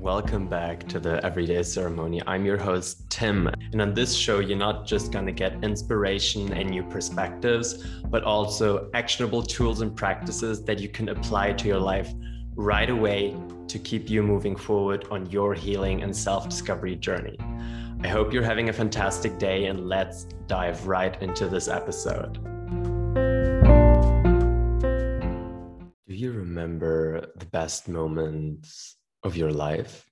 Welcome back to the Everyday Ceremony. I'm your host, Tim. And on this show, you're not just going to get inspiration and new perspectives, but also actionable tools and practices that you can apply to your life right away to keep you moving forward on your healing and self discovery journey. I hope you're having a fantastic day, and let's dive right into this episode. Do you remember the best moments of your life?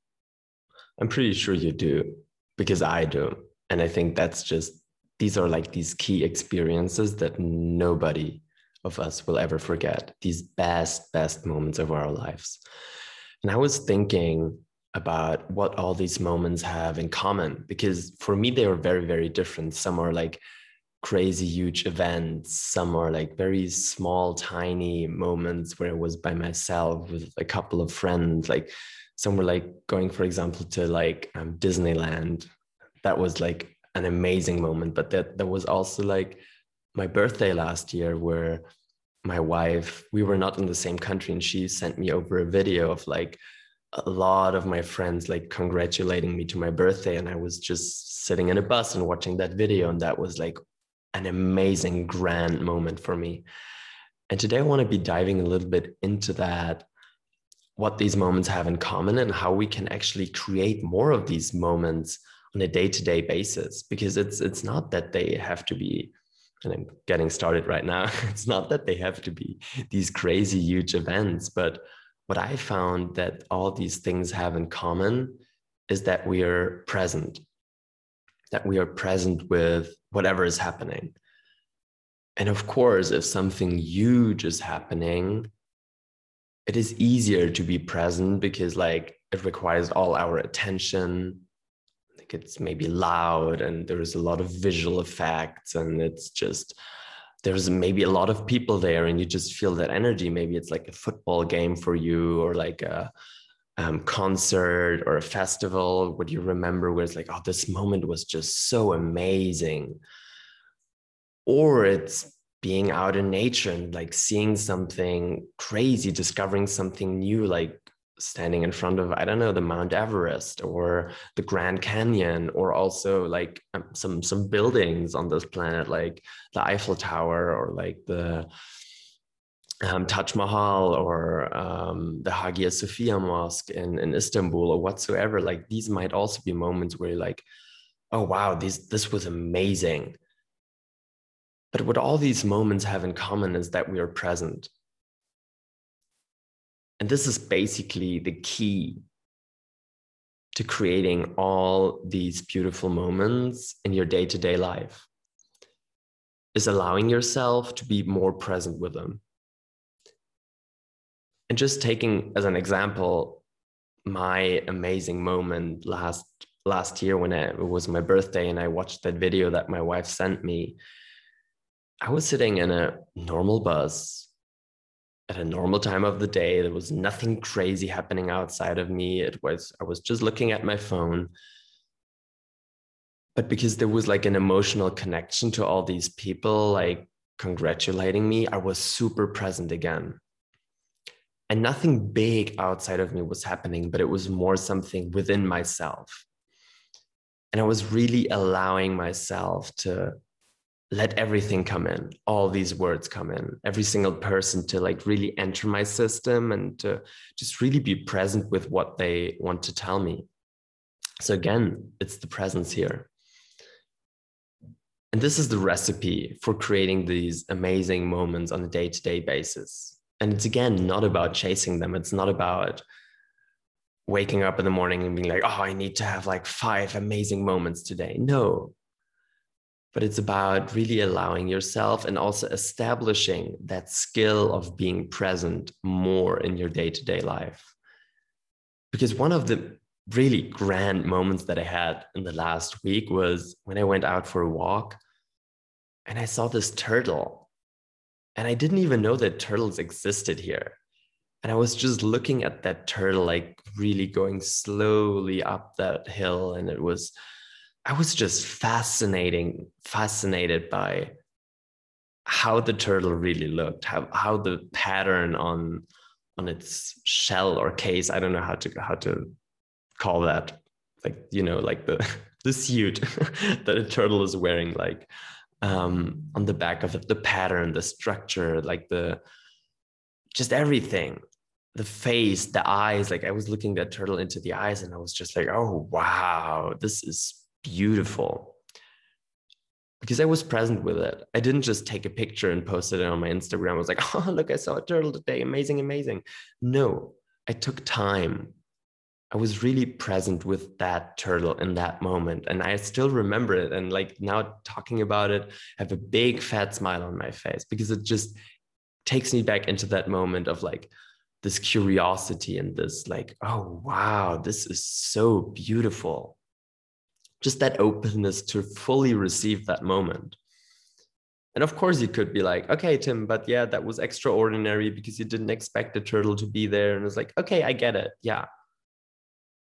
I'm pretty sure you do because I do. And I think that's just, these are like these key experiences that nobody of us will ever forget, these best, best moments of our lives. And I was thinking about what all these moments have in common because for me, they are very, very different. Some are like crazy huge events. Some are like very small tiny moments where i was by myself with a couple of friends. Like some were like going for example to like um, disneyland. That was like an amazing moment but that there was also like my birthday last year where my wife we were not in the same country and she sent me over a video of like a lot of my friends like congratulating me to my birthday. And i was just sitting in a bus and watching that video. And that was like an amazing grand moment for me. And today i want to be diving a little bit into that what these moments have in common and how we can actually create more of these moments on a day-to-day basis because it's it's not that they have to be and I'm getting started right now it's not that they have to be these crazy huge events but what I found that all these things have in common is that we are present that we are present with whatever is happening. And of course if something huge is happening it is easier to be present because like it requires all our attention. Like it's maybe loud and there's a lot of visual effects and it's just there's maybe a lot of people there and you just feel that energy. Maybe it's like a football game for you or like a um, concert or a festival what you remember where it's like oh this moment was just so amazing. Or it's being out in nature and like seeing something crazy, discovering something new, like standing in front of, I don't know, the Mount Everest or the Grand Canyon, or also like um, some some buildings on this planet, like the Eiffel Tower or like the um, Taj Mahal or um, the Hagia Sophia Mosque in, in Istanbul or whatsoever. Like these might also be moments where you're like, oh wow, this this was amazing but what all these moments have in common is that we are present. And this is basically the key to creating all these beautiful moments in your day to day life is allowing yourself to be more present with them. And just taking as an example, my amazing moment last last year when it was my birthday and I watched that video that my wife sent me I was sitting in a normal bus at a normal time of the day. There was nothing crazy happening outside of me. It was, I was just looking at my phone. But because there was like an emotional connection to all these people, like congratulating me, I was super present again. And nothing big outside of me was happening, but it was more something within myself. And I was really allowing myself to let everything come in all these words come in every single person to like really enter my system and to just really be present with what they want to tell me. So again it's the presence here. And this is the recipe for creating these amazing moments on a day-to-day basis and it's again not about chasing them it's not about waking up in the morning and being like oh i need to have like five amazing moments today no but it's about really allowing yourself and also establishing that skill of being present more in your day to day life. Because one of the really grand moments that I had in the last week was when I went out for a walk and I saw this turtle. And I didn't even know that turtles existed here. And I was just looking at that turtle, like really going slowly up that hill. And it was I was just fascinating, fascinated by how the turtle really looked, how how the pattern on on its shell or case, I don't know how to how to call that like you know like the the suit that a turtle is wearing like um on the back of it the pattern the structure like the just everything. The face the eyes like i was looking that turtle into the eyes and i was just like oh wow this is beautiful. Because i was present with it. I didn't just take a picture and post it on my instagram. I was like oh look i saw a turtle today. Amazing amazing. No i took time I was really present with that turtle in that moment. And I still remember it. And like now talking about it, I have a big fat smile on my face because it just takes me back into that moment of like this curiosity and this like, oh, wow, this is so beautiful. Just that openness to fully receive that moment. And of course, you could be like, okay, Tim, but yeah, that was extraordinary because you didn't expect the turtle to be there. And it's like, okay, I get it. Yeah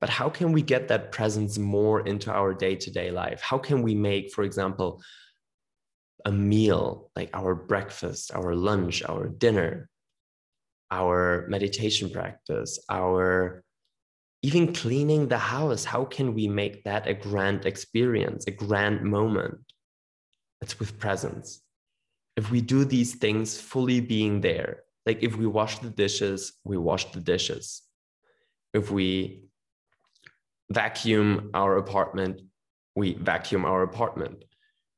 but how can we get that presence more into our day-to-day life? How can we make for example a meal like our breakfast our lunch our dinner our meditation practice our even cleaning the house? How can we make that a grand experience a grand moment? It's with presence. If we do these things fully being there like if we wash the dishes we wash the dishes. If we vacuum our apartment, we vacuum our apartment.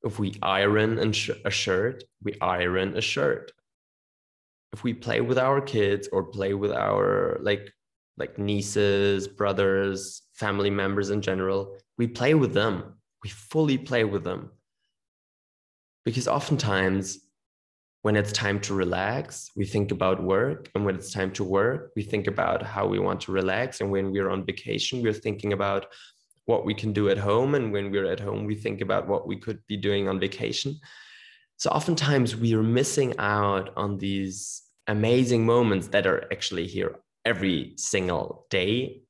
If we iron a shirt, we iron a shirt. If we play with our kids or play with our like like nieces, brothers, family members in general, we play with them. We fully play with them. Because oftentimes when it's time to relax, we think about work. And when it's time to work, we think about how we want to relax. And when we're on vacation, we're thinking about what we can do at home. And when we're at home, we think about what we could be doing on vacation. So oftentimes we are missing out on these amazing moments that are actually here every single day,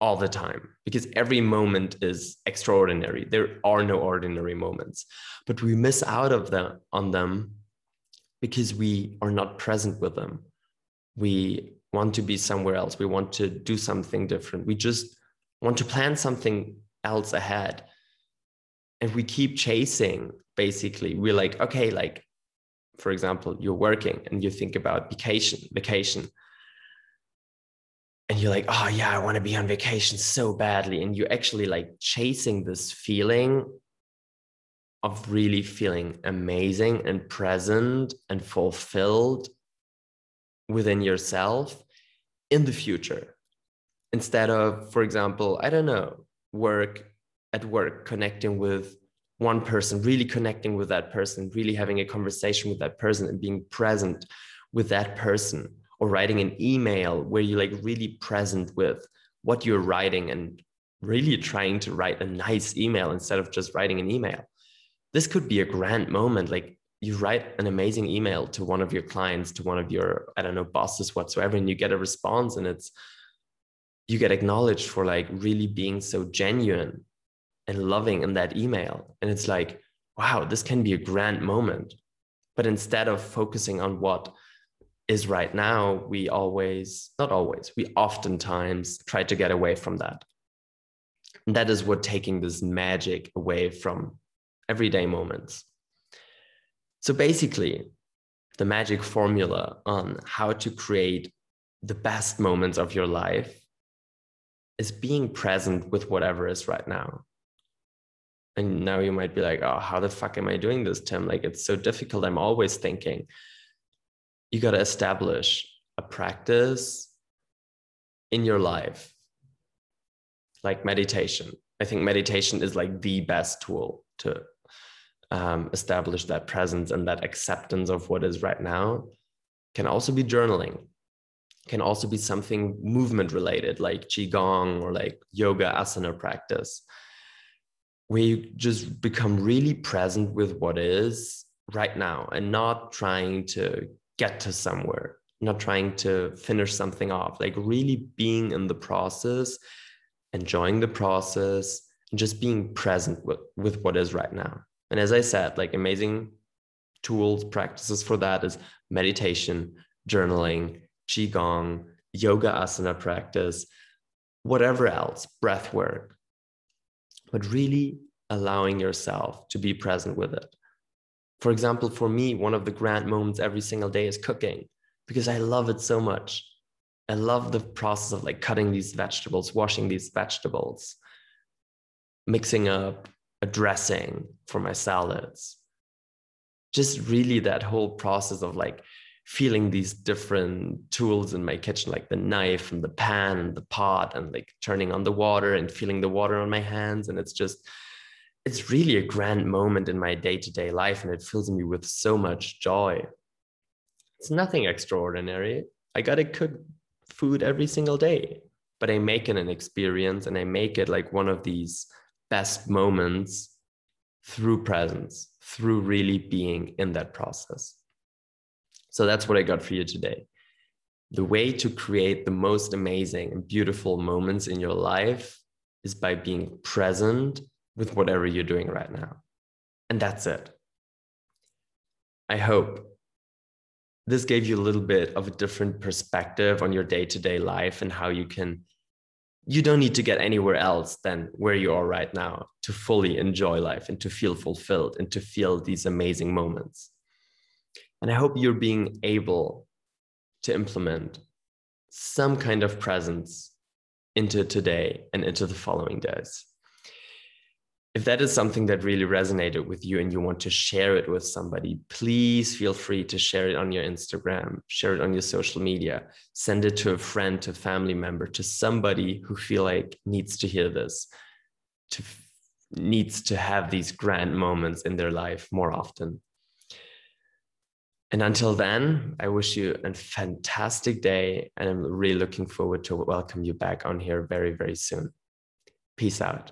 all the time, because every moment is extraordinary. There are no ordinary moments, but we miss out of them on them because we are not present with them. We want to be somewhere else. We want to do something different. We just want to plan something else ahead. And we keep chasing, basically. We're like, okay, like, for example, you're working and you think about vacation, vacation. And you're like, oh, yeah, I want to be on vacation so badly. And you're actually like chasing this feeling of really feeling amazing and present and fulfilled within yourself in the future. Instead of for example i don't know work at work connecting with one person really connecting with that person really having a conversation with that person and being present with that person or writing an email where you're like really present with what you're writing and really trying to write a nice email instead of just writing an email this could be a grand moment. Like you write an amazing email to one of your clients to one of your i don't know bosses whatsoever and you get a response and it's you get acknowledged for like really being so genuine and loving in that email. And it's like wow this can be a grand moment. But instead of focusing on what is right now we always not always we oftentimes try to get away from that. And that is what taking this magic away from everyday moments. So basically, the magic formula on how to create the best moments of your life is being present with whatever is right now. And now you might be like, oh, how the fuck am I doing this, Tim? Like, it's so difficult. I'm always thinking. You got to establish a practice in your life, like meditation. I think meditation is like the best tool to um, establish that presence and that acceptance of what is right now can also be journaling can also be something movement related like qigong or like yoga asana practice where you just become really present with what is right now and not trying to get to somewhere not trying to finish something off like really being in the process enjoying the process and just being present with, with what is right now and as I said, like amazing tools, practices for that is meditation, journaling, qigong, yoga asana practice, whatever else, breath work, but really allowing yourself to be present with it. For example, for me, one of the grand moments every single day is cooking because I love it so much. I love the process of like cutting these vegetables, washing these vegetables, mixing up a dressing for my salads. Just really that whole process of like feeling these different tools in my kitchen, like the knife and the pan and the pot, and like turning on the water and feeling the water on my hands. And it's just, it's really a grand moment in my day to day life. And it fills me with so much joy. It's nothing extraordinary. I got to cook food every single day, but I make it an experience and I make it like one of these best moments through presence, through really being in that process. So that's what I got for you today. The way to create the most amazing and beautiful moments in your life is by being present with whatever you're doing right now. And that's it. I hope this gave you a little bit of a different perspective on your day to day life and how you can, you don't need to get anywhere else than where you are right now to fully enjoy life and to feel fulfilled and to feel these amazing moments. And I hope you're being able to implement some kind of presence into today and into the following days if that is something that really resonated with you and you want to share it with somebody, please feel free to share it on your Instagram, share it on your social media, send it to a friend, to a family member, to somebody who feel like needs to hear this, to needs to have these grand moments in their life more often. And until then, I wish you a fantastic day and I'm really looking forward to welcome you back on here very, very soon. Peace out.